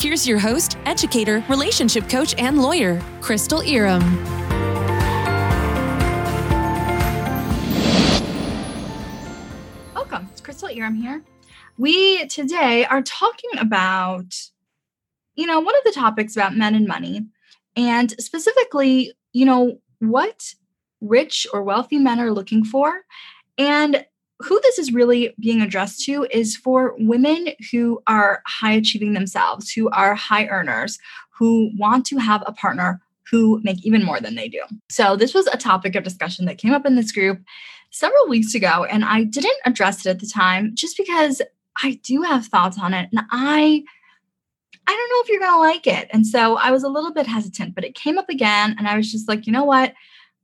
Here's your host, educator, relationship coach, and lawyer, Crystal Irom. Welcome. It's Crystal Irom here. We today are talking about, you know, one of the topics about men and money, and specifically, you know, what rich or wealthy men are looking for, and who this is really being addressed to is for women who are high achieving themselves, who are high earners, who want to have a partner who make even more than they do. So, this was a topic of discussion that came up in this group several weeks ago, and I didn't address it at the time just because I do have thoughts on it. And I, I don't know if you're going to like it. And so I was a little bit hesitant, but it came up again. And I was just like, you know what?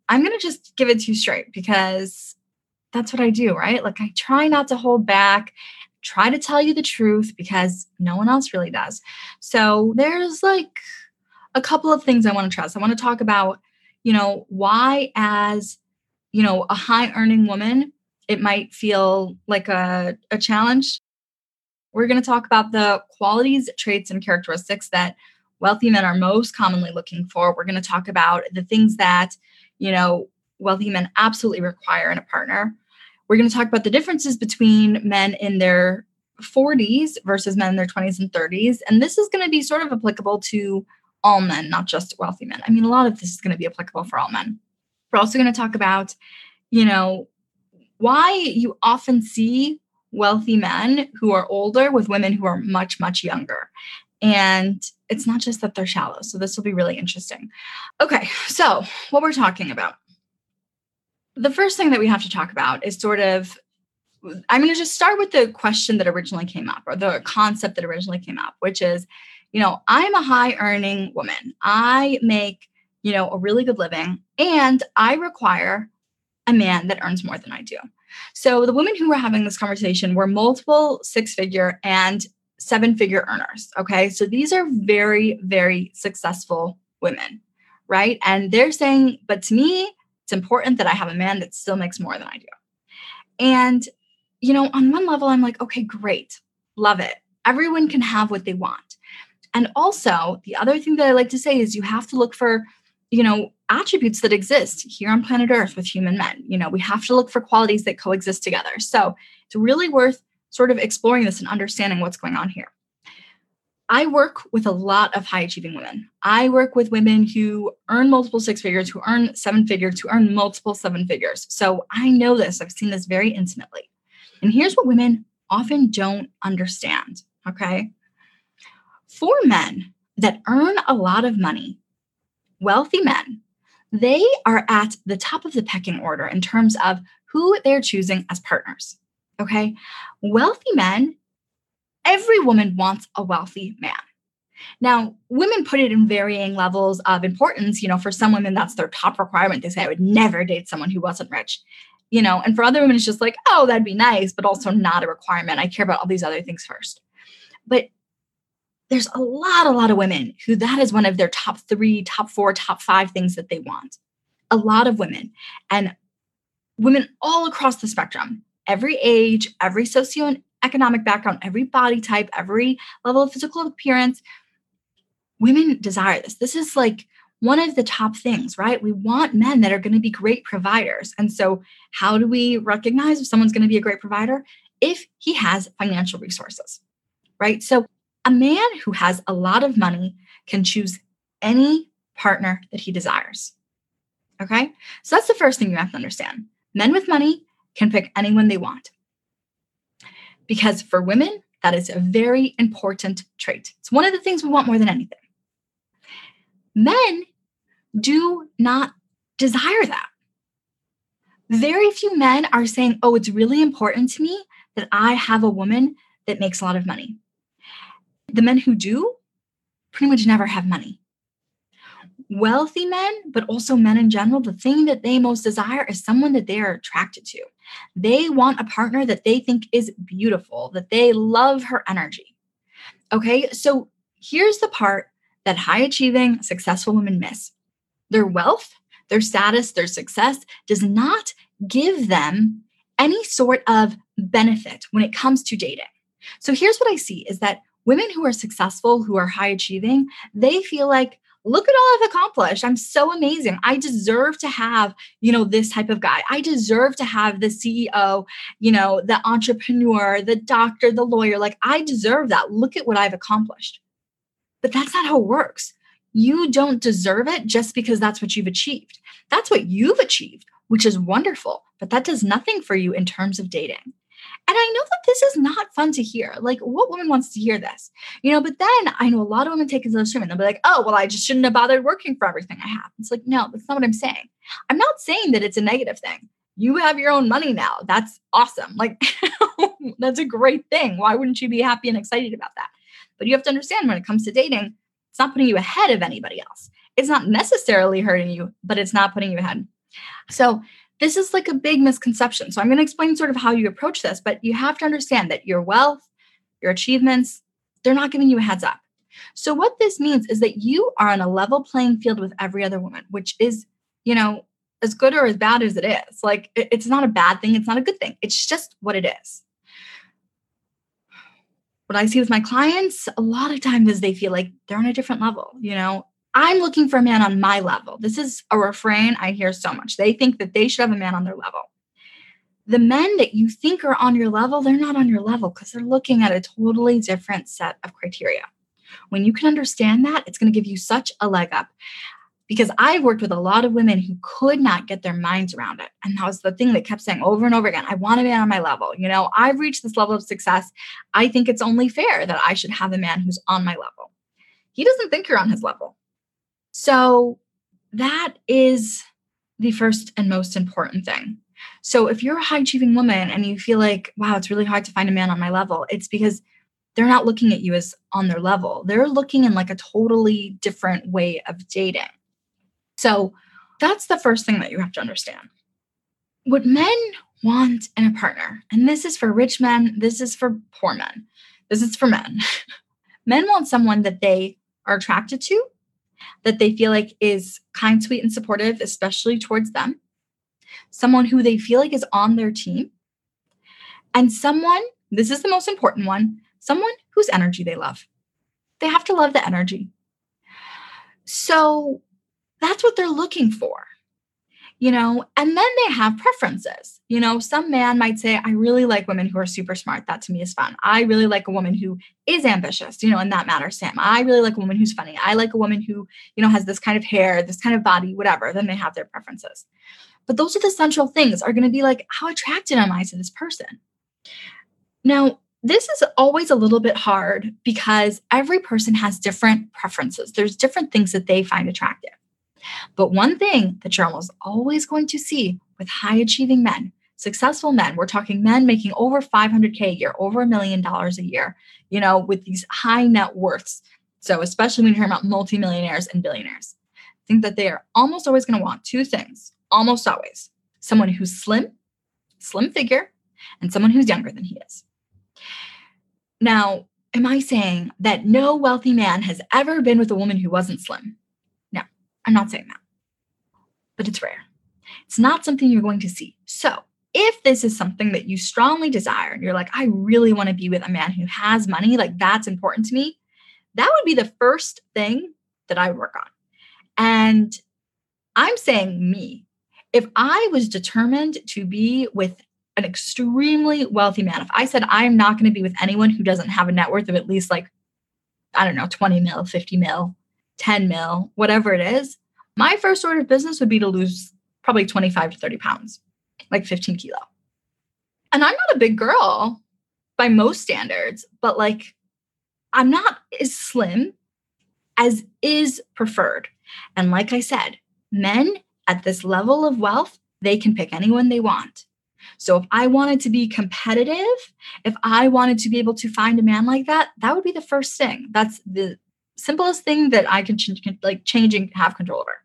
I'm going to just give it to you straight because that's what I do, right? Like I try not to hold back, try to tell you the truth because no one else really does. So there's like a couple of things I want to trust. I want to talk about, you know, why as, you know, a high earning woman, it might feel like a, a challenge. We're going to talk about the qualities, traits, and characteristics that wealthy men are most commonly looking for. We're going to talk about the things that, you know, wealthy men absolutely require in a partner. We're going to talk about the differences between men in their 40s versus men in their 20s and 30s. And this is going to be sort of applicable to all men, not just wealthy men. I mean, a lot of this is going to be applicable for all men. We're also going to talk about, you know, why you often see wealthy men who are older with women who are much, much younger. And it's not just that they're shallow. So this will be really interesting. Okay, so what we're talking about the first thing that we have to talk about is sort of I'm going to just start with the question that originally came up or the concept that originally came up, which is, you know, I'm a high earning woman. I make, you know, a really good living and I require a man that earns more than I do. So the women who were having this conversation were multiple six figure and seven figure earners. Okay. So these are very, very successful women, right? And they're saying, but to me, it's important that I have a man that still makes more than I do. And, you know, on one level, I'm like, okay, great, love it. Everyone can have what they want. And also, the other thing that I like to say is you have to look for, you know, attributes that exist here on planet Earth with human men. You know, we have to look for qualities that coexist together. So it's really worth sort of exploring this and understanding what's going on here. I work with a lot of high achieving women. I work with women who earn multiple six figures, who earn seven figures, who earn multiple seven figures. So I know this, I've seen this very intimately. And here's what women often don't understand. Okay. For men that earn a lot of money, wealthy men, they are at the top of the pecking order in terms of who they're choosing as partners. Okay. Wealthy men every woman wants a wealthy man. Now, women put it in varying levels of importance. You know, for some women, that's their top requirement. They say, I would never date someone who wasn't rich. You know, and for other women, it's just like, oh, that'd be nice, but also not a requirement. I care about all these other things first. But there's a lot, a lot of women who that is one of their top three, top four, top five things that they want. A lot of women and women all across the spectrum, every age, every socio economic background, every body type, every level of physical appearance. Women desire this. This is like one of the top things, right? We want men that are going to be great providers. And so, how do we recognize if someone's going to be a great provider? If he has financial resources, right? So, a man who has a lot of money can choose any partner that he desires. Okay. So, that's the first thing you have to understand. Men with money can pick anyone they want because for women, that is a very important trait. It's one of the things we want more than anything. Men do not desire that. Very few men are saying, Oh, it's really important to me that I have a woman that makes a lot of money. The men who do pretty much never have money. Wealthy men, but also men in general, the thing that they most desire is someone that they are attracted to. They want a partner that they think is beautiful, that they love her energy. Okay, so here's the part that high achieving, successful women miss their wealth, their status, their success does not give them any sort of benefit when it comes to dating. So here's what I see is that women who are successful, who are high achieving, they feel like, look at all I've accomplished. I'm so amazing. I deserve to have, you know, this type of guy. I deserve to have the CEO, you know, the entrepreneur, the doctor, the lawyer. Like, I deserve that. Look at what I've accomplished. But that's not how it works. You don't deserve it just because that's what you've achieved. That's what you've achieved, which is wonderful, but that does nothing for you in terms of dating. And I know that this is not fun to hear. Like, what woman wants to hear this? You know, but then I know a lot of women take it the extreme and they'll be like, oh, well, I just shouldn't have bothered working for everything I have. It's like, no, that's not what I'm saying. I'm not saying that it's a negative thing. You have your own money now. That's awesome. Like, that's a great thing. Why wouldn't you be happy and excited about that? But you have to understand when it comes to dating, it's not putting you ahead of anybody else. It's not necessarily hurting you, but it's not putting you ahead. So this is like a big misconception. So I'm going to explain sort of how you approach this, but you have to understand that your wealth, your achievements, they're not giving you a heads up. So what this means is that you are on a level playing field with every other woman, which is, you know, as good or as bad as it is. Like it's not a bad thing, it's not a good thing. It's just what it is. What I see with my clients a lot of times is they feel like they're on a different level, you know, I'm looking for a man on my level. This is a refrain I hear so much. They think that they should have a man on their level. The men that you think are on your level, they're not on your level because they're looking at a totally different set of criteria. When you can understand that, it's going to give you such a leg up. Because I've worked with a lot of women who could not get their minds around it. And that was the thing that kept saying over and over again I want a man on my level. You know, I've reached this level of success. I think it's only fair that I should have a man who's on my level. He doesn't think you're on his level. So that is the first and most important thing. So if you're a high achieving woman and you feel like, wow, it's really hard to find a man on my level, it's because they're not looking at you as on their level. They're looking in like a totally different way of dating. So that's the first thing that you have to understand. What men want in a partner, and this is for rich men, this is for poor men, this is for men. men want someone that they are attracted to that they feel like is kind, sweet, and supportive, especially towards them, someone who they feel like is on their team, and someone, this is the most important one, someone whose energy they love. They have to love the energy. So that's what they're looking for you know, and then they have preferences. You know, some man might say, I really like women who are super smart. That to me is fun. I really like a woman who is ambitious, you know, and that matters, Sam. I really like a woman who's funny. I like a woman who, you know, has this kind of hair, this kind of body, whatever. Then they have their preferences. But those are the central things are going to be like, how attracted am I to this person? Now, this is always a little bit hard because every person has different preferences. There's different things that they find attractive. But one thing that you're almost always going to see with high achieving men, successful men, we're talking men making over 500K a year, over a million dollars a year, you know, with these high net worths. So, especially when you hear about multimillionaires and billionaires, I think that they are almost always going to want two things, almost always someone who's slim, slim figure, and someone who's younger than he is. Now, am I saying that no wealthy man has ever been with a woman who wasn't slim? No i'm not saying that, but it's rare. It's not something you're going to see. So, if this is something that you strongly desire and you're like, I really want to be with a man who has money, like that's important to me, that would be the first thing that I work on. And I'm saying me, if I was determined to be with an extremely wealthy man, if I said I'm not going to be with anyone who doesn't have a net worth of at least like, I don't know, 20 mil, 50 mil, 10 mil, whatever it is, my first order of business would be to lose probably 25 to 30 pounds, like 15 kilo. And I'm not a big girl by most standards, but like I'm not as slim as is preferred. And like I said, men at this level of wealth, they can pick anyone they want. So if I wanted to be competitive, if I wanted to be able to find a man like that, that would be the first thing. That's the simplest thing that I can ch- like change and have control over.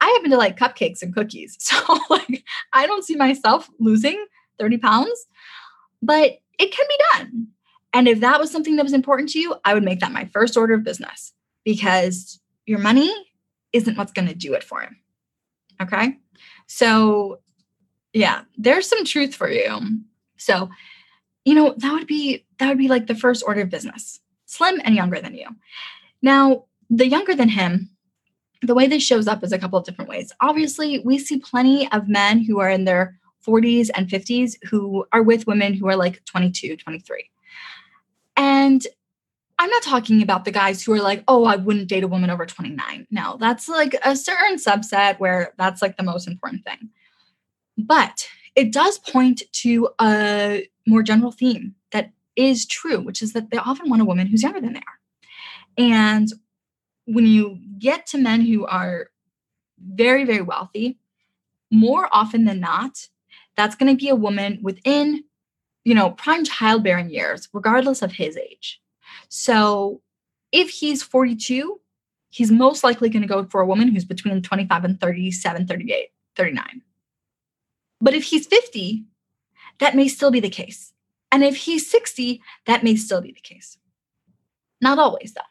I happen to like cupcakes and cookies. So like I don't see myself losing 30 pounds, but it can be done. And if that was something that was important to you, I would make that my first order of business because your money isn't what's going to do it for him. Okay. So, yeah, there's some truth for you. So, you know, that would be that would be like the first order of business. Slim and younger than you. Now, the younger than him, the way this shows up is a couple of different ways. Obviously, we see plenty of men who are in their 40s and 50s who are with women who are like 22, 23. And I'm not talking about the guys who are like, oh, I wouldn't date a woman over 29. No, that's like a certain subset where that's like the most important thing. But it does point to a more general theme that is true, which is that they often want a woman who's younger than they are. And when you get to men who are very, very wealthy, more often than not, that's going to be a woman within, you know, prime childbearing years, regardless of his age. So if he's 42, he's most likely going to go for a woman who's between 25 and 37, 38, 39. But if he's 50, that may still be the case. And if he's 60, that may still be the case. Not always, though.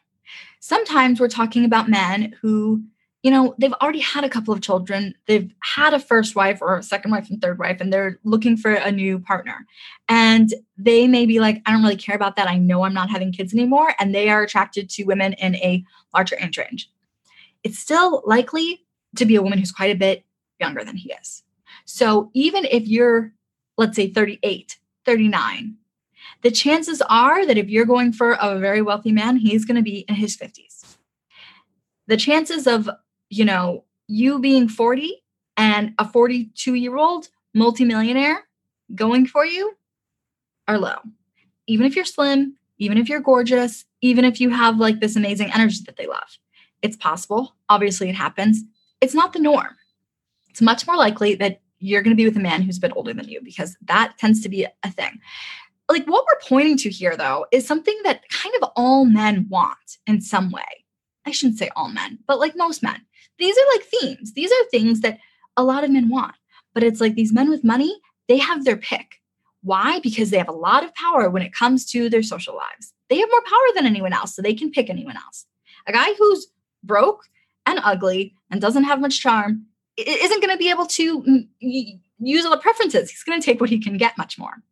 Sometimes we're talking about men who, you know, they've already had a couple of children, they've had a first wife or a second wife and third wife, and they're looking for a new partner. And they may be like, I don't really care about that. I know I'm not having kids anymore. And they are attracted to women in a larger age range. It's still likely to be a woman who's quite a bit younger than he is. So even if you're, let's say, 38, 39, the chances are that if you're going for a very wealthy man, he's going to be in his 50s. The chances of, you know, you being 40 and a 42 year old multimillionaire going for you are low. Even if you're slim, even if you're gorgeous, even if you have like this amazing energy that they love, it's possible. Obviously, it happens. It's not the norm. It's much more likely that you're going to be with a man who's a bit older than you because that tends to be a thing. Like what we're pointing to here, though, is something that kind of all men want in some way. I shouldn't say all men, but like most men. These are like themes. These are things that a lot of men want. But it's like these men with money, they have their pick. Why? Because they have a lot of power when it comes to their social lives. They have more power than anyone else, so they can pick anyone else. A guy who's broke and ugly and doesn't have much charm isn't going to be able to use all the preferences. He's going to take what he can get much more.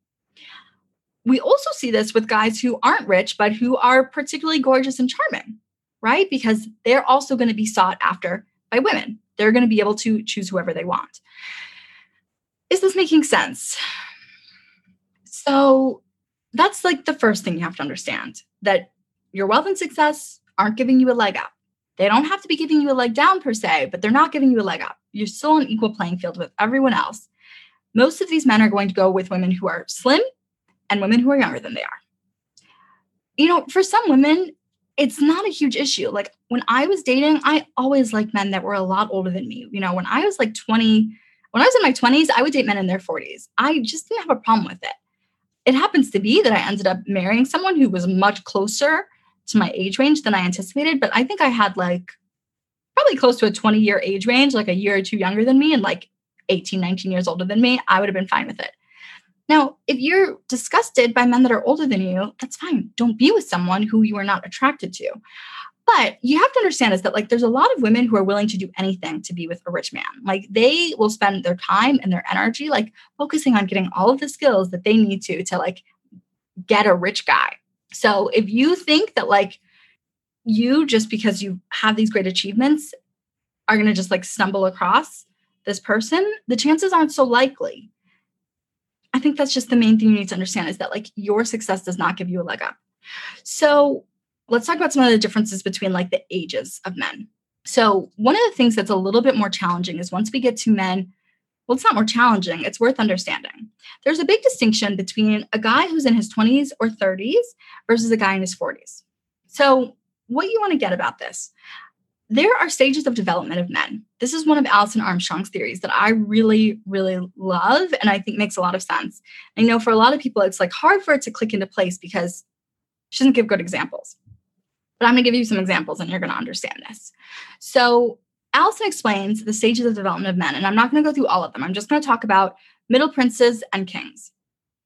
We also see this with guys who aren't rich, but who are particularly gorgeous and charming, right? Because they're also going to be sought after by women. They're going to be able to choose whoever they want. Is this making sense? So that's like the first thing you have to understand that your wealth and success aren't giving you a leg up. They don't have to be giving you a leg down per se, but they're not giving you a leg up. You're still on equal playing field with everyone else. Most of these men are going to go with women who are slim and women who are younger than they are. You know, for some women, it's not a huge issue. Like when I was dating, I always liked men that were a lot older than me. You know, when I was like 20, when I was in my 20s, I would date men in their 40s. I just didn't have a problem with it. It happens to be that I ended up marrying someone who was much closer to my age range than I anticipated, but I think I had like probably close to a 20 year age range, like a year or two younger than me and like 18, 19 years older than me. I would have been fine with it. Now, if you're disgusted by men that are older than you, that's fine. Don't be with someone who you are not attracted to. But you have to understand is that like there's a lot of women who are willing to do anything to be with a rich man. Like they will spend their time and their energy like focusing on getting all of the skills that they need to to like get a rich guy. So if you think that like you just because you have these great achievements are going to just like stumble across this person, the chances aren't so likely. I think that's just the main thing you need to understand is that like your success does not give you a leg up. So let's talk about some of the differences between like the ages of men. So one of the things that's a little bit more challenging is once we get to men well, it's not more challenging, it's worth understanding. There's a big distinction between a guy who's in his 20s or 30s versus a guy in his 40s. So, what you want to get about this? There are stages of development of men. This is one of Alison Armstrong's theories that I really, really love and I think makes a lot of sense. I know for a lot of people, it's like hard for it to click into place because she doesn't give good examples. But I'm going to give you some examples and you're going to understand this. So, Alison explains the stages of development of men, and I'm not going to go through all of them. I'm just going to talk about middle princes and kings.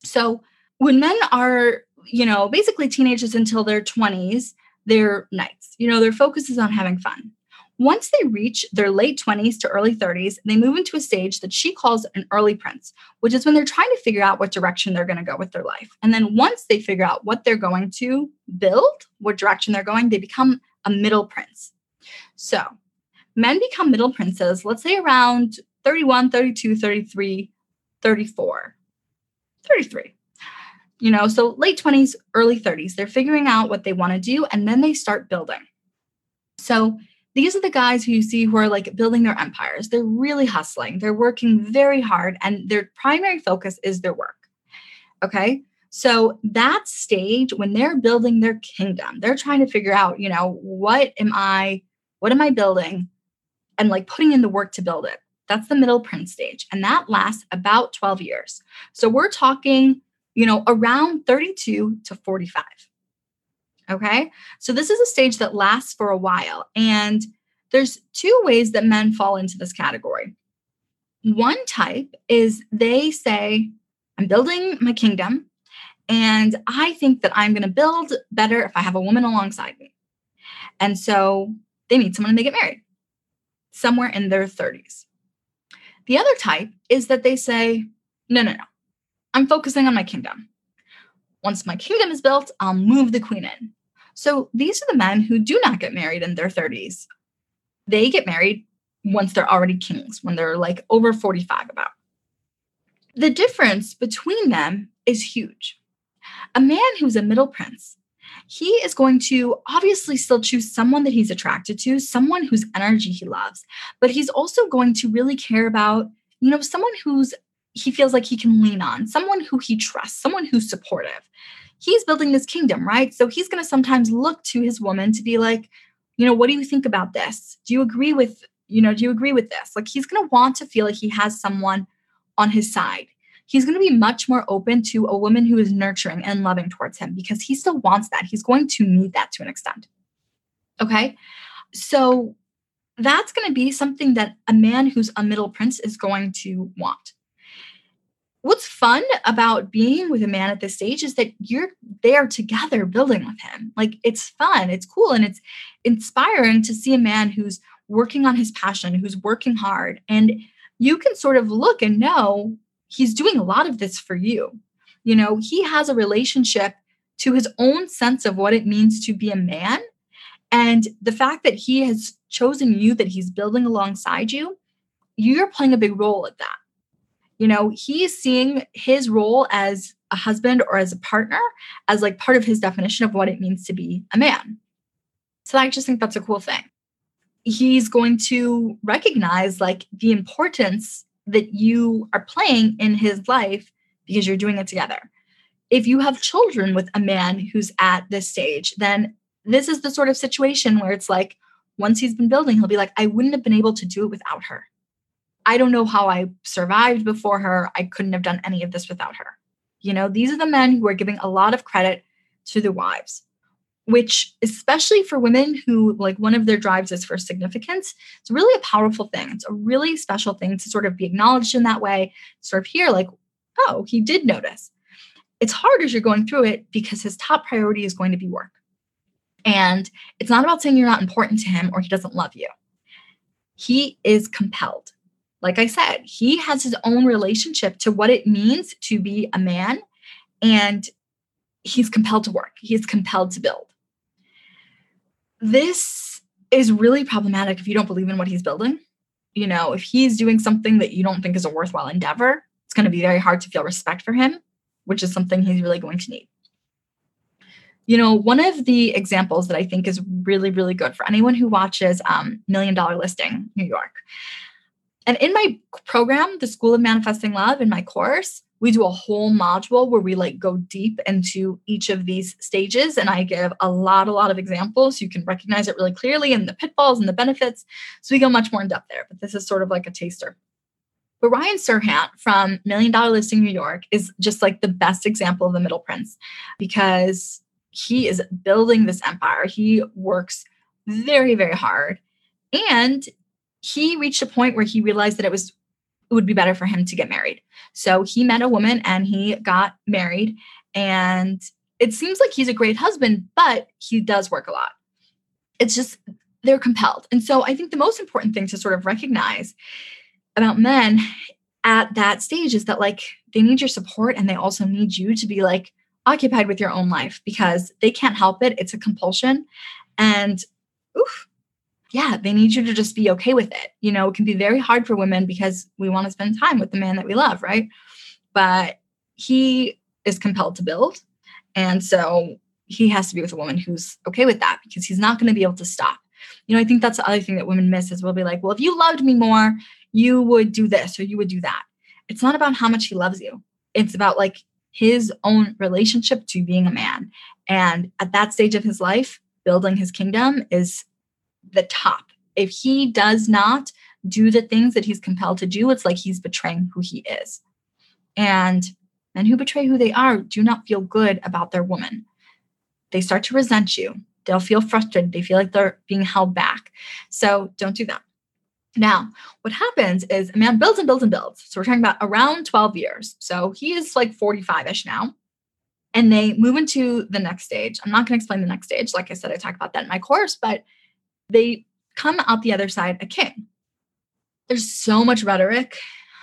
So, when men are, you know, basically teenagers until their 20s, they're knights. You know, their focus is on having fun. Once they reach their late 20s to early 30s, they move into a stage that she calls an early prince, which is when they're trying to figure out what direction they're going to go with their life. And then once they figure out what they're going to build, what direction they're going, they become a middle prince. So men become middle princes, let's say around 31, 32, 33, 34, 33. You know, so late 20s, early 30s, they're figuring out what they want to do and then they start building. So these are the guys who you see who are like building their empires. They're really hustling, they're working very hard, and their primary focus is their work. Okay. So that stage when they're building their kingdom, they're trying to figure out, you know, what am I, what am I building? And like putting in the work to build it. That's the middle prince stage. And that lasts about 12 years. So we're talking, you know, around 32 to 45. Okay. So this is a stage that lasts for a while. And there's two ways that men fall into this category. One type is they say, I'm building my kingdom, and I think that I'm going to build better if I have a woman alongside me. And so they meet someone and they get married somewhere in their 30s. The other type is that they say, no, no, no, I'm focusing on my kingdom. Once my kingdom is built, I'll move the queen in. So these are the men who do not get married in their 30s. They get married once they're already kings, when they're like over 45 about. The difference between them is huge. A man who's a middle prince, he is going to obviously still choose someone that he's attracted to, someone whose energy he loves, but he's also going to really care about, you know, someone who's he feels like he can lean on, someone who he trusts, someone who's supportive. He's building this kingdom, right? So he's going to sometimes look to his woman to be like, you know, what do you think about this? Do you agree with, you know, do you agree with this? Like he's going to want to feel like he has someone on his side. He's going to be much more open to a woman who is nurturing and loving towards him because he still wants that. He's going to need that to an extent. Okay. So that's going to be something that a man who's a middle prince is going to want what's fun about being with a man at this stage is that you're there together building with him. Like it's fun, it's cool, and it's inspiring to see a man who's working on his passion, who's working hard. And you can sort of look and know he's doing a lot of this for you. You know, he has a relationship to his own sense of what it means to be a man. And the fact that he has chosen you, that he's building alongside you, you're playing a big role at that you know, he's seeing his role as a husband or as a partner as like part of his definition of what it means to be a man. So I just think that's a cool thing. He's going to recognize like the importance that you are playing in his life because you're doing it together. If you have children with a man who's at this stage, then this is the sort of situation where it's like once he's been building, he'll be like, I wouldn't have been able to do it without her. I don't know how I survived before her. I couldn't have done any of this without her. You know, these are the men who are giving a lot of credit to the wives, which, especially for women who, like, one of their drives is for significance, it's really a powerful thing. It's a really special thing to sort of be acknowledged in that way, sort of hear, like, oh, he did notice. It's hard as you're going through it because his top priority is going to be work. And it's not about saying you're not important to him or he doesn't love you. He is compelled like I said, he has his own relationship to what it means to be a man, and he's compelled to work, he's compelled to build. This is really problematic if you don't believe in what he's building. You know, if he's doing something that you don't think is a worthwhile endeavor, it's going to be very hard to feel respect for him, which is something he's really going to need. You know, one of the examples that I think is really, really good for anyone who watches um, Million Dollar Listing New York and in my program, the School of Manifesting Love, in my course, we do a whole module where we like go deep into each of these stages. And I give a lot, a lot of examples. You can recognize it really clearly and the pitfalls and the benefits. So we go much more in depth there, but this is sort of like a taster. But Ryan Serhant from Million Dollar Listing New York is just like the best example of the middle prince because he is building this empire. He works very, very hard. And he reached a point where he realized that it was it would be better for him to get married. So he met a woman and he got married. And it seems like he's a great husband, but he does work a lot. It's just they're compelled. And so I think the most important thing to sort of recognize about men at that stage is that like they need your support and they also need you to be like occupied with your own life because they can't help it. It's a compulsion. And oof, yeah, they need you to just be okay with it. You know, it can be very hard for women because we want to spend time with the man that we love, right? But he is compelled to build. And so he has to be with a woman who's okay with that because he's not going to be able to stop. You know, I think that's the other thing that women miss is we'll be like, well, if you loved me more, you would do this or you would do that. It's not about how much he loves you. It's about like his own relationship to being a man. And at that stage of his life, building his kingdom is the top. If he does not do the things that he's compelled to do, it's like he's betraying who he is. And men who betray who they are do not feel good about their woman. They start to resent you. They'll feel frustrated. They feel like they're being held back. So don't do that. Now, what happens is a man builds and builds and builds. So we're talking about around 12 years. So he is like 45 ish now. And they move into the next stage. I'm not going to explain the next stage. Like I said, I talk about that in my course, but they come out the other side a king. There's so much rhetoric,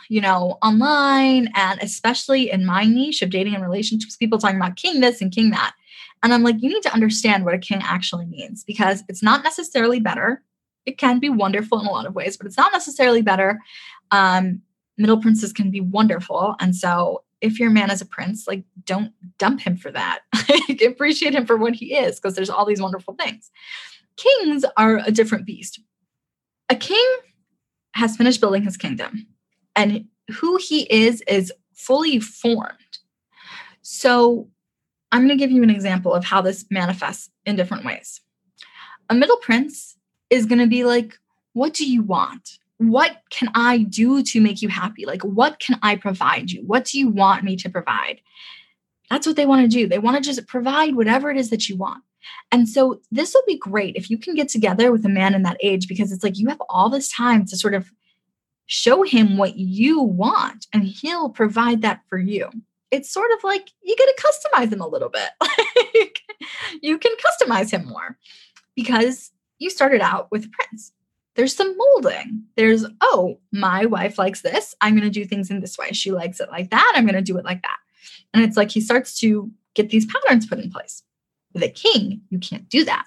you know, online and especially in my niche of dating and relationships, people talking about king this and king that. And I'm like, you need to understand what a king actually means because it's not necessarily better. It can be wonderful in a lot of ways, but it's not necessarily better. Um, middle princes can be wonderful. And so if your man is a prince, like don't dump him for that. Appreciate him for what he is because there's all these wonderful things. Kings are a different beast. A king has finished building his kingdom, and who he is is fully formed. So, I'm going to give you an example of how this manifests in different ways. A middle prince is going to be like, What do you want? What can I do to make you happy? Like, what can I provide you? What do you want me to provide? That's what they want to do. They want to just provide whatever it is that you want. And so this will be great if you can get together with a man in that age because it's like you have all this time to sort of show him what you want and he'll provide that for you. It's sort of like you get to customize him a little bit. like you can customize him more because you started out with a prince. There's some molding. There's, oh, my wife likes this. I'm going to do things in this way. She likes it like that. I'm going to do it like that. And it's like he starts to get these patterns put in place. A king, you can't do that.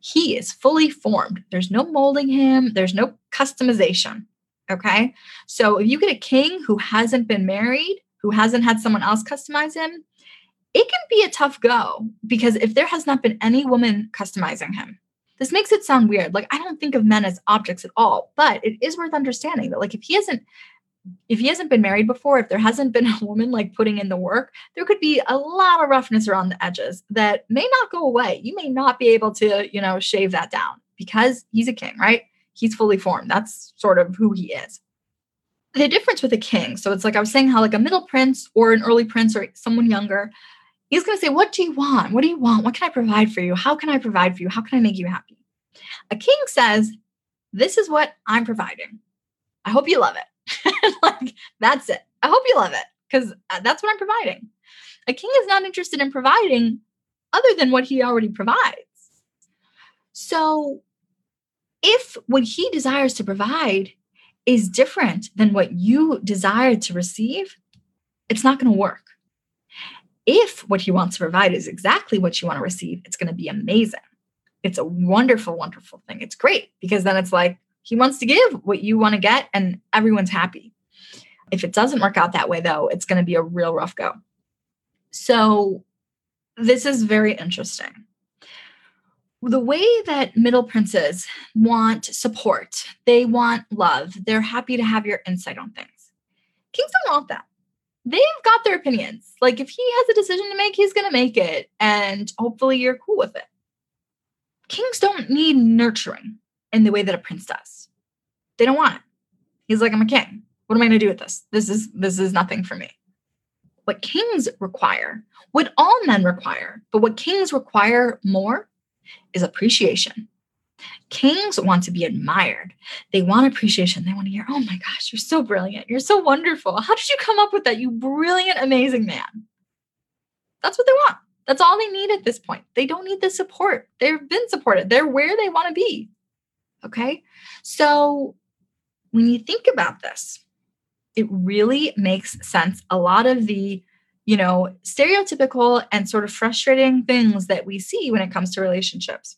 He is fully formed. There's no molding him, there's no customization. Okay. So if you get a king who hasn't been married, who hasn't had someone else customize him, it can be a tough go because if there has not been any woman customizing him, this makes it sound weird. Like, I don't think of men as objects at all, but it is worth understanding that, like, if he hasn't if he hasn't been married before, if there hasn't been a woman like putting in the work, there could be a lot of roughness around the edges that may not go away. You may not be able to, you know, shave that down because he's a king, right? He's fully formed. That's sort of who he is. The difference with a king, so it's like I was saying how like a middle prince or an early prince or someone younger, he's going to say, "What do you want? What do you want? What can I provide for you? How can I provide for you? How can I make you happy?" A king says, "This is what I'm providing. I hope you love it." like that's it. I hope you love it because uh, that's what I'm providing. A king is not interested in providing other than what he already provides. So if what he desires to provide is different than what you desire to receive, it's not going to work. If what he wants to provide is exactly what you want to receive, it's going to be amazing. It's a wonderful, wonderful thing. It's great because then it's like, he wants to give what you want to get, and everyone's happy. If it doesn't work out that way, though, it's going to be a real rough go. So, this is very interesting. The way that middle princes want support, they want love, they're happy to have your insight on things. Kings don't want that. They've got their opinions. Like, if he has a decision to make, he's going to make it. And hopefully, you're cool with it. Kings don't need nurturing in the way that a prince does. They don't want it. He's like, I'm a king. What am I going to do with this? This is this is nothing for me. what kings require, what all men require, but what kings require more is appreciation. Kings want to be admired. They want appreciation. They want to hear, oh my gosh, you're so brilliant. You're so wonderful. How did you come up with that, you brilliant, amazing man? That's what they want. That's all they need at this point. They don't need the support. They've been supported, they're where they want to be. Okay. So when you think about this, it really makes sense. A lot of the you know, stereotypical and sort of frustrating things that we see when it comes to relationships.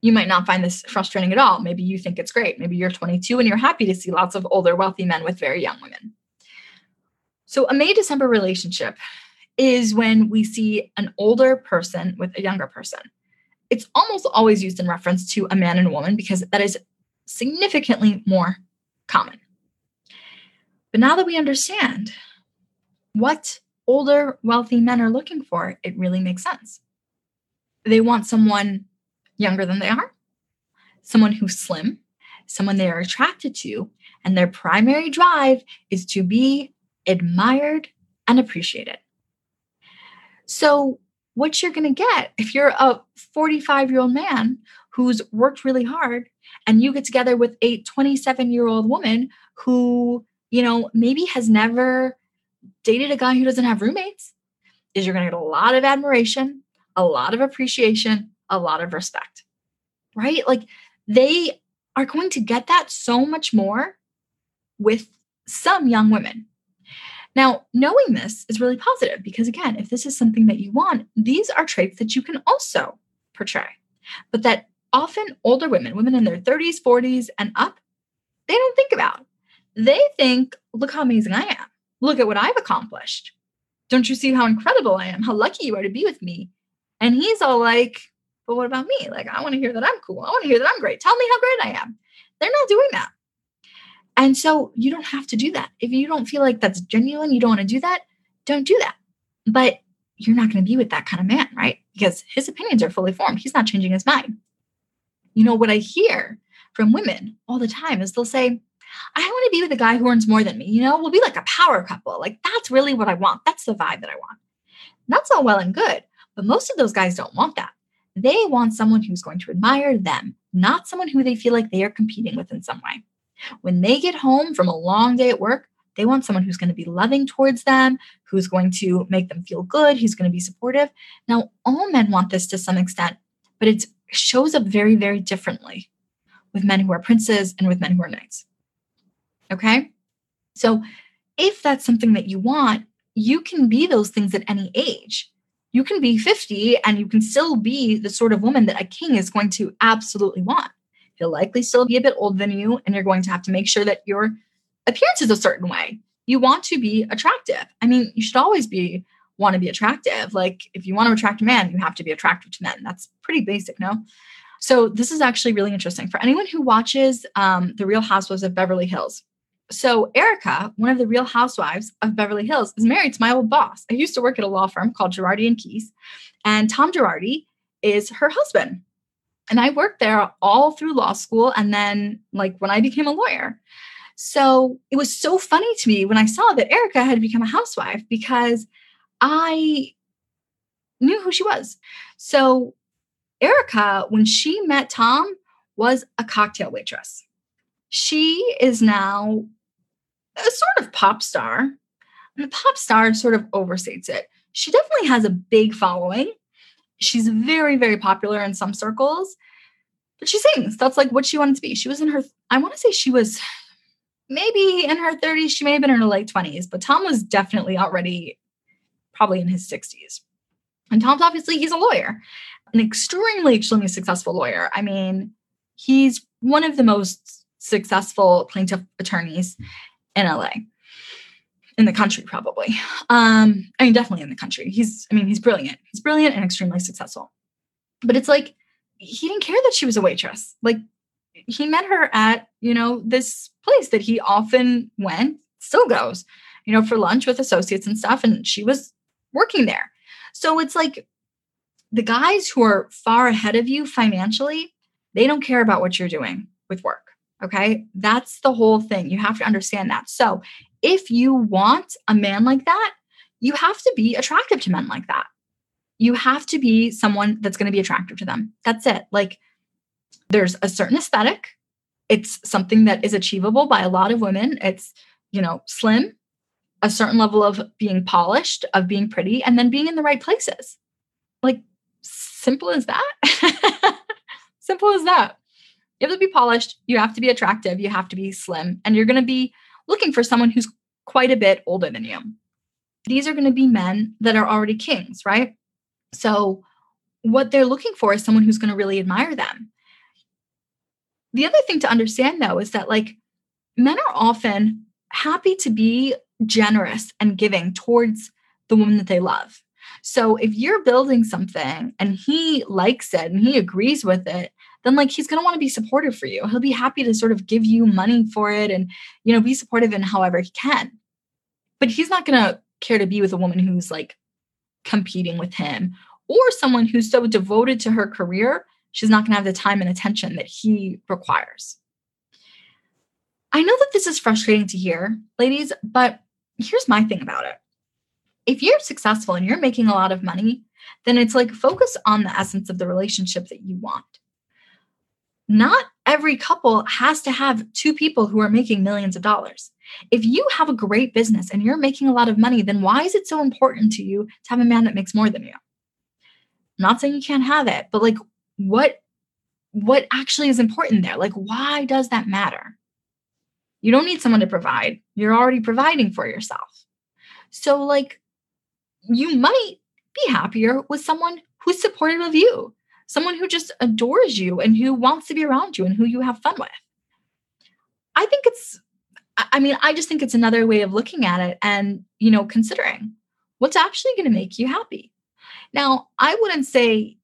You might not find this frustrating at all. Maybe you think it's great. Maybe you're 22 and you're happy to see lots of older, wealthy men with very young women. So, a May December relationship is when we see an older person with a younger person. It's almost always used in reference to a man and a woman because that is significantly more common. But now that we understand what older, wealthy men are looking for, it really makes sense. They want someone younger than they are, someone who's slim, someone they are attracted to, and their primary drive is to be admired and appreciated. So, what you're going to get if you're a 45 year old man who's worked really hard and you get together with a 27 year old woman who, you know, maybe has never dated a guy who doesn't have roommates is you're going to get a lot of admiration, a lot of appreciation, a lot of respect, right? Like they are going to get that so much more with some young women. Now, knowing this is really positive because, again, if this is something that you want, these are traits that you can also portray, but that often older women, women in their 30s, 40s, and up, they don't think about. They think, look how amazing I am. Look at what I've accomplished. Don't you see how incredible I am? How lucky you are to be with me. And he's all like, but what about me? Like, I want to hear that I'm cool. I want to hear that I'm great. Tell me how great I am. They're not doing that. And so you don't have to do that. If you don't feel like that's genuine, you don't want to do that, don't do that. But you're not going to be with that kind of man, right? Because his opinions are fully formed. He's not changing his mind. You know, what I hear from women all the time is they'll say, I want to be with a guy who earns more than me. You know, we'll be like a power couple. Like that's really what I want. That's the vibe that I want. And that's all well and good. But most of those guys don't want that. They want someone who's going to admire them, not someone who they feel like they are competing with in some way. When they get home from a long day at work, they want someone who's going to be loving towards them, who's going to make them feel good, who's going to be supportive. Now, all men want this to some extent, but it shows up very, very differently with men who are princes and with men who are knights. Okay. So if that's something that you want, you can be those things at any age. You can be 50 and you can still be the sort of woman that a king is going to absolutely want. He'll likely still be a bit older than you, and you're going to have to make sure that your appearance is a certain way. You want to be attractive. I mean, you should always be want to be attractive. Like if you want to attract a man, you have to be attractive to men. That's pretty basic, no? So this is actually really interesting for anyone who watches um, the Real Housewives of Beverly Hills. So Erika, one of the real housewives of Beverly Hills, is married to my old boss. I used to work at a law firm called Girardi and Keese, and Tom Girardi is her husband. And I worked there all through law school and then like when I became a lawyer. So it was so funny to me when I saw that Erika had become a housewife because I knew who she was. So Erika, when she met Tom, was a cocktail waitress. She is now a sort of pop star. And the pop star sort of overstates it. She definitely has a big following. She's very, very popular in some circles, but she sings. That's like what she wanted to be. She was in her, I want to say she was maybe in her 30s. She may have been in her late 20s, but Tom was definitely already probably in his 60s. And Tom's obviously, he's a lawyer, an extremely, extremely successful lawyer. I mean, he's one of the most successful plaintiff attorneys in LA in the country probably. Um i mean definitely in the country. He's i mean he's brilliant. He's brilliant and extremely successful. But it's like he didn't care that she was a waitress. Like he met her at you know this place that he often went still goes you know for lunch with associates and stuff and she was working there. So it's like the guys who are far ahead of you financially they don't care about what you're doing with work Okay. That's the whole thing. You have to understand that. So if you want a man like that, you have to be attractive to men like that. You have to be someone that's going to be attractive to them. That's it. Like there's a certain aesthetic. It's something that is achievable by a lot of women. It's, you know, slim, a certain level of being polished, of being pretty, and then being in the right places. Like simple as that. simple as that. You have to be polished, you have to be attractive, you have to be slim, and you're going to be looking for someone who's quite a bit older than you. These are going to be men that are already kings, right? So, what they're looking for is someone who's going to really admire them. The other thing to understand, though, is that like men are often happy to be generous and giving towards the woman that they love. So if you're building something and he likes it and he agrees with it, then like he's going to want to be supportive for you. He'll be happy to sort of give you money for it and you know be supportive in however he can. But he's not going to care to be with a woman who's like competing with him or someone who's so devoted to her career, she's not going to have the time and attention that he requires. I know that this is frustrating to hear, ladies, but here's my thing about it. If you're successful and you're making a lot of money, then it's like focus on the essence of the relationship that you want not every couple has to have two people who are making millions of dollars. If you have a great business and you're making a lot of money, then why is it so important to you to have a man that makes more than you? I'm not saying you can't have it, but like what what actually is important there? Like why does that matter? You don't need someone to provide. You're already providing for yourself. So like you might be happier with someone who's supportive of you someone who just adores you and who wants to be around you and who you have fun with. I think it's, I mean, I just think it's another way of looking at it and, you know, considering what's actually going to make you happy. Now, I wouldn't say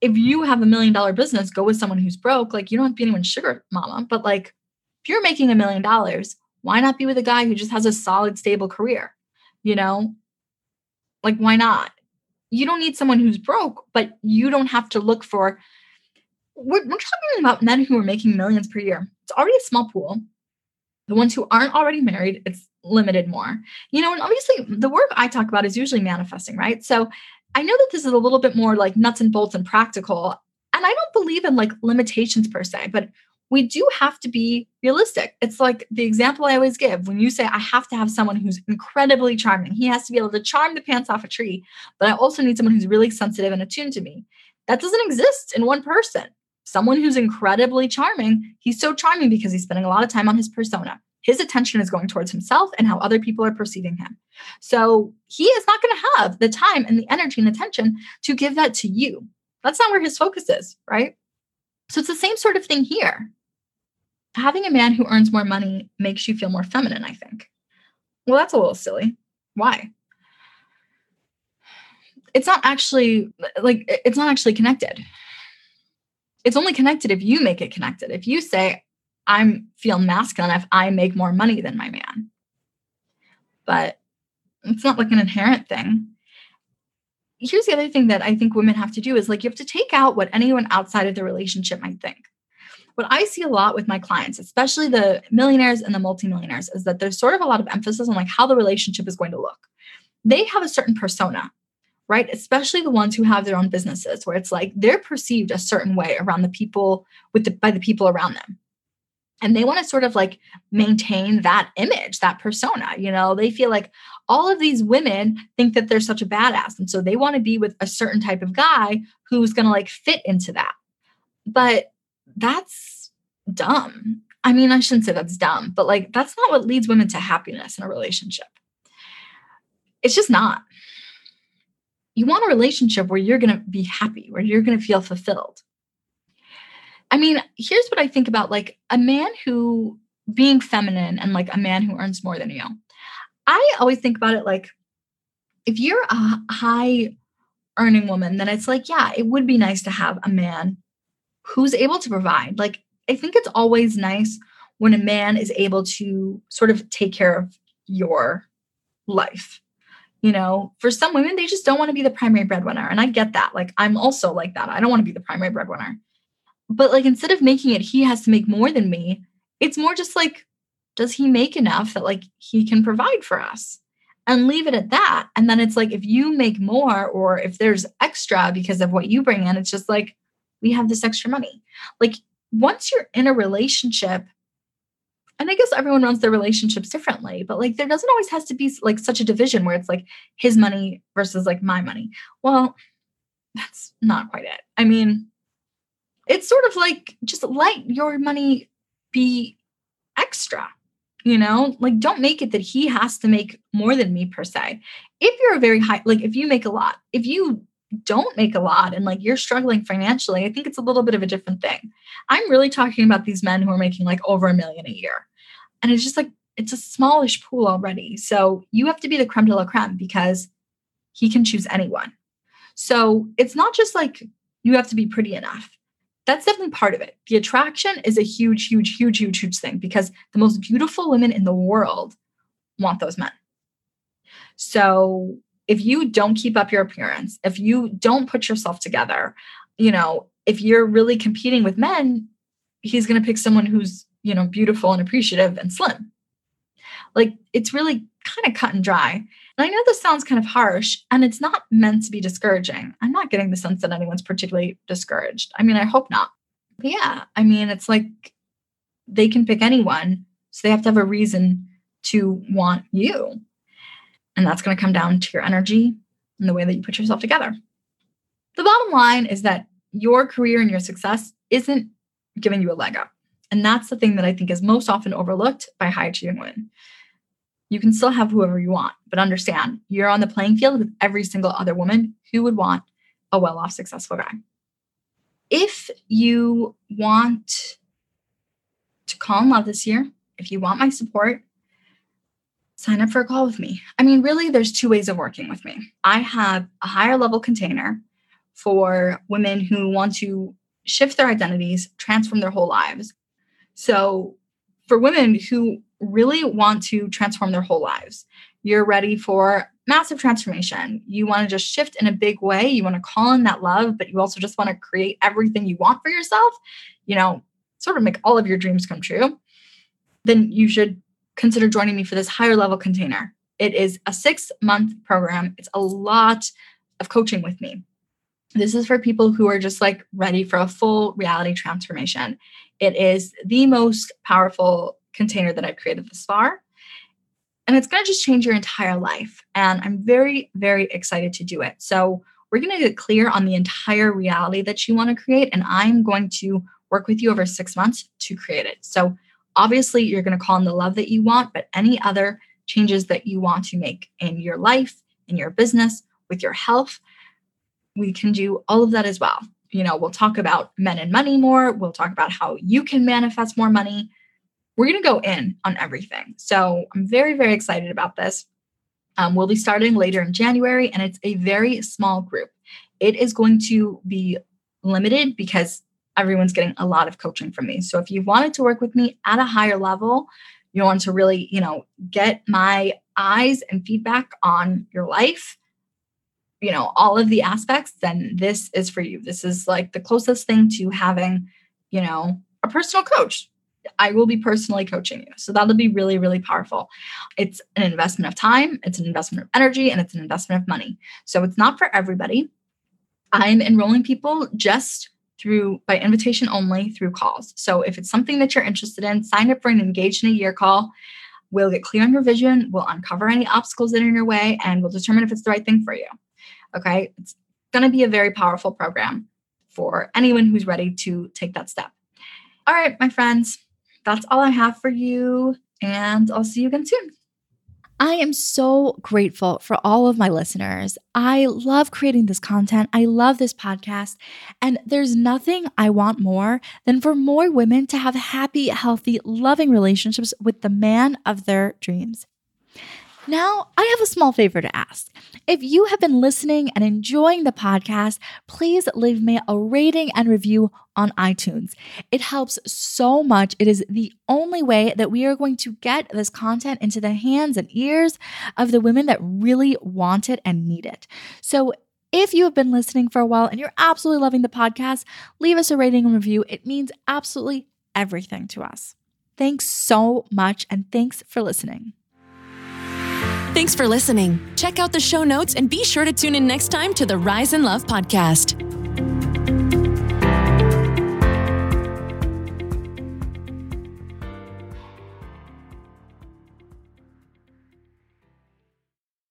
if you have a million dollar business, go with someone who's broke. Like, you don't have to be anyone's sugar mama, but like, if you're making a million dollars, why not be with a guy who just has a solid, stable career? You know, like, why not? You don't need someone who's broke, but you don't have to look for. We're, we're talking about men who are making millions per year. It's already a small pool. The ones who aren't already married, it's limited more. You know, and obviously the work I talk about is usually manifesting, right? So I know that this is a little bit more like nuts and bolts and practical. And I don't believe in like limitations per se, but we do have to be realistic. It's like the example I always give when you say, I have to have someone who's incredibly charming. He has to be able to charm the pants off a tree, but I also need someone who's really sensitive and attuned to me. That doesn't exist in one person. Someone who's incredibly charming, he's so charming because he's spending a lot of time on his persona. His attention is going towards himself and how other people are perceiving him. So he is not going to have the time and the energy and attention to give that to you. That's not where his focus is, right? So it's the same sort of thing here having a man who earns more money makes you feel more feminine, I think. Well, that's a little silly. Why? It's not actually like it's not actually connected. It's only connected if you make it connected. If you say, I'm feel masculine if I make more money than my man. But it's not like an inherent thing. Here's the other thing that I think women have to do is like you have to take out what anyone outside of the relationship might think what I see a lot with my clients, especially the millionaires and the multimillionaires, is that there's sort of a lot of emphasis on like how the relationship is going to look. They have a certain persona, right? Especially the ones who have their own businesses, where it's like they're perceived a certain way around the people with the by the people around them. And they want to sort of like maintain that image, that persona. You know, they feel like all of these women think that they're such a badass. And so they want to be with a certain type of guy who's going to like fit into that. But that's dumb. I mean, I shouldn't say that's dumb, but like that's not what leads women to happiness in a relationship. It's just not. You want a relationship where you're going to be happy, where you're going to feel fulfilled. I mean, here's what I think about like a man who being feminine and like a man who earns more than you. I always think about it like if you're a high earning woman, then it's like, yeah, it would be nice to have a man who's able to provide. Like, I think it's always nice when a man is able to sort of take care of your life. You know, for some women, they just don't want to be the primary breadwinner. And I get that. Like, I'm also like that. I don't want to be the primary breadwinner. But like, instead of making it, he has to make more than me, it's more just like, does he make enough that like he can provide for us? and leave it at that. And then it's like if you make more or if there's extra because of what you bring in, it's just like we have this extra money. Like once you're in a relationship, and I guess everyone runs their relationships differently, but like there doesn't always has to be like such a division where it's like his money versus like my money. Well, that's not quite it. I mean, it's sort of like just let your money be extra you know like don't make it that he has to make more than me per se if you're a very high like if you make a lot if you don't make a lot and like you're struggling financially i think it's a little bit of a different thing i'm really talking about these men who are making like over a million a year and it's just like it's a smallish pool already so you have to be the creme de la creme because he can choose anyone so it's not just like you have to be pretty enough that's definitely part of it. The attraction is a huge, huge, huge, huge, huge thing because the most beautiful women in the world want those men. So if you don't keep up your appearance, if you don't put yourself together, you know, if you're really competing with men, he's going to pick someone who's, you know, beautiful and appreciative and slim. Like it's really kind of cut and dry. And I know this sounds kind of harsh and it's not meant to be discouraging. I'm not getting the sense that anyone's particularly discouraged. I mean, I hope not. But yeah, I mean, it's like they can pick anyone. So they have to have a reason to want you. And that's going to come down to your energy and the way that you put yourself together. The bottom line is that your career and your success isn't giving you a leg up. And that's the thing that I think is most often overlooked by high achieving women. You can still have whoever you want, but understand you're on the playing field with every single other woman who would want a well off, successful guy. If you want to call in love this year, if you want my support, sign up for a call with me. I mean, really, there's two ways of working with me. I have a higher level container for women who want to shift their identities, transform their whole lives. So, for women who really want to transform their whole lives. You're ready for massive transformation. You want to just shift in a big way. You want to call in that love, but you also just want to create everything you want for yourself, you know, sort of make all of your dreams come true. Then you should consider joining me for this higher level container. It is a six month program, it's a lot of coaching with me. This is for people who are just like ready for a full reality transformation. It is the most powerful container that I've created this far. And it's going to just change your entire life. And I'm very, very excited to do it. So, we're going to get clear on the entire reality that you want to create. And I'm going to work with you over six months to create it. So, obviously, you're going to call in the love that you want, but any other changes that you want to make in your life, in your business, with your health, we can do all of that as well. You know, we'll talk about men and money more. We'll talk about how you can manifest more money we're going to go in on everything. So I'm very, very excited about this. Um, we'll be starting later in January, and it's a very small group. It is going to be limited because everyone's getting a lot of coaching from me. So if you wanted to work with me at a higher level, you want to really, you know, get my eyes and feedback on your life, you know, all of the aspects, then this is for you. This is like the closest thing to having, you know, a personal coach I will be personally coaching you. So that'll be really, really powerful. It's an investment of time, it's an investment of energy, and it's an investment of money. So it's not for everybody. I'm enrolling people just through by invitation only through calls. So if it's something that you're interested in, sign up for an engaged in a year call. We'll get clear on your vision, we'll uncover any obstacles that are in your way, and we'll determine if it's the right thing for you. Okay. It's going to be a very powerful program for anyone who's ready to take that step. All right, my friends, that's all I have for you. And I'll see you again soon. I am so grateful for all of my listeners. I love creating this content. I love this podcast. And there's nothing I want more than for more women to have happy, healthy, loving relationships with the man of their dreams. Now, I have a small favor to ask. If you have been listening and enjoying the podcast, please leave me a rating and review on iTunes. It helps so much. It is the only way that we are going to get this content into the hands and ears of the women that really want it and need it. So, if you have been listening for a while and you're absolutely loving the podcast, leave us a rating and review. It means absolutely everything to us. Thanks so much, and thanks for listening. Thanks for listening. Check out the show notes and be sure to tune in next time to the Rise in Love podcast.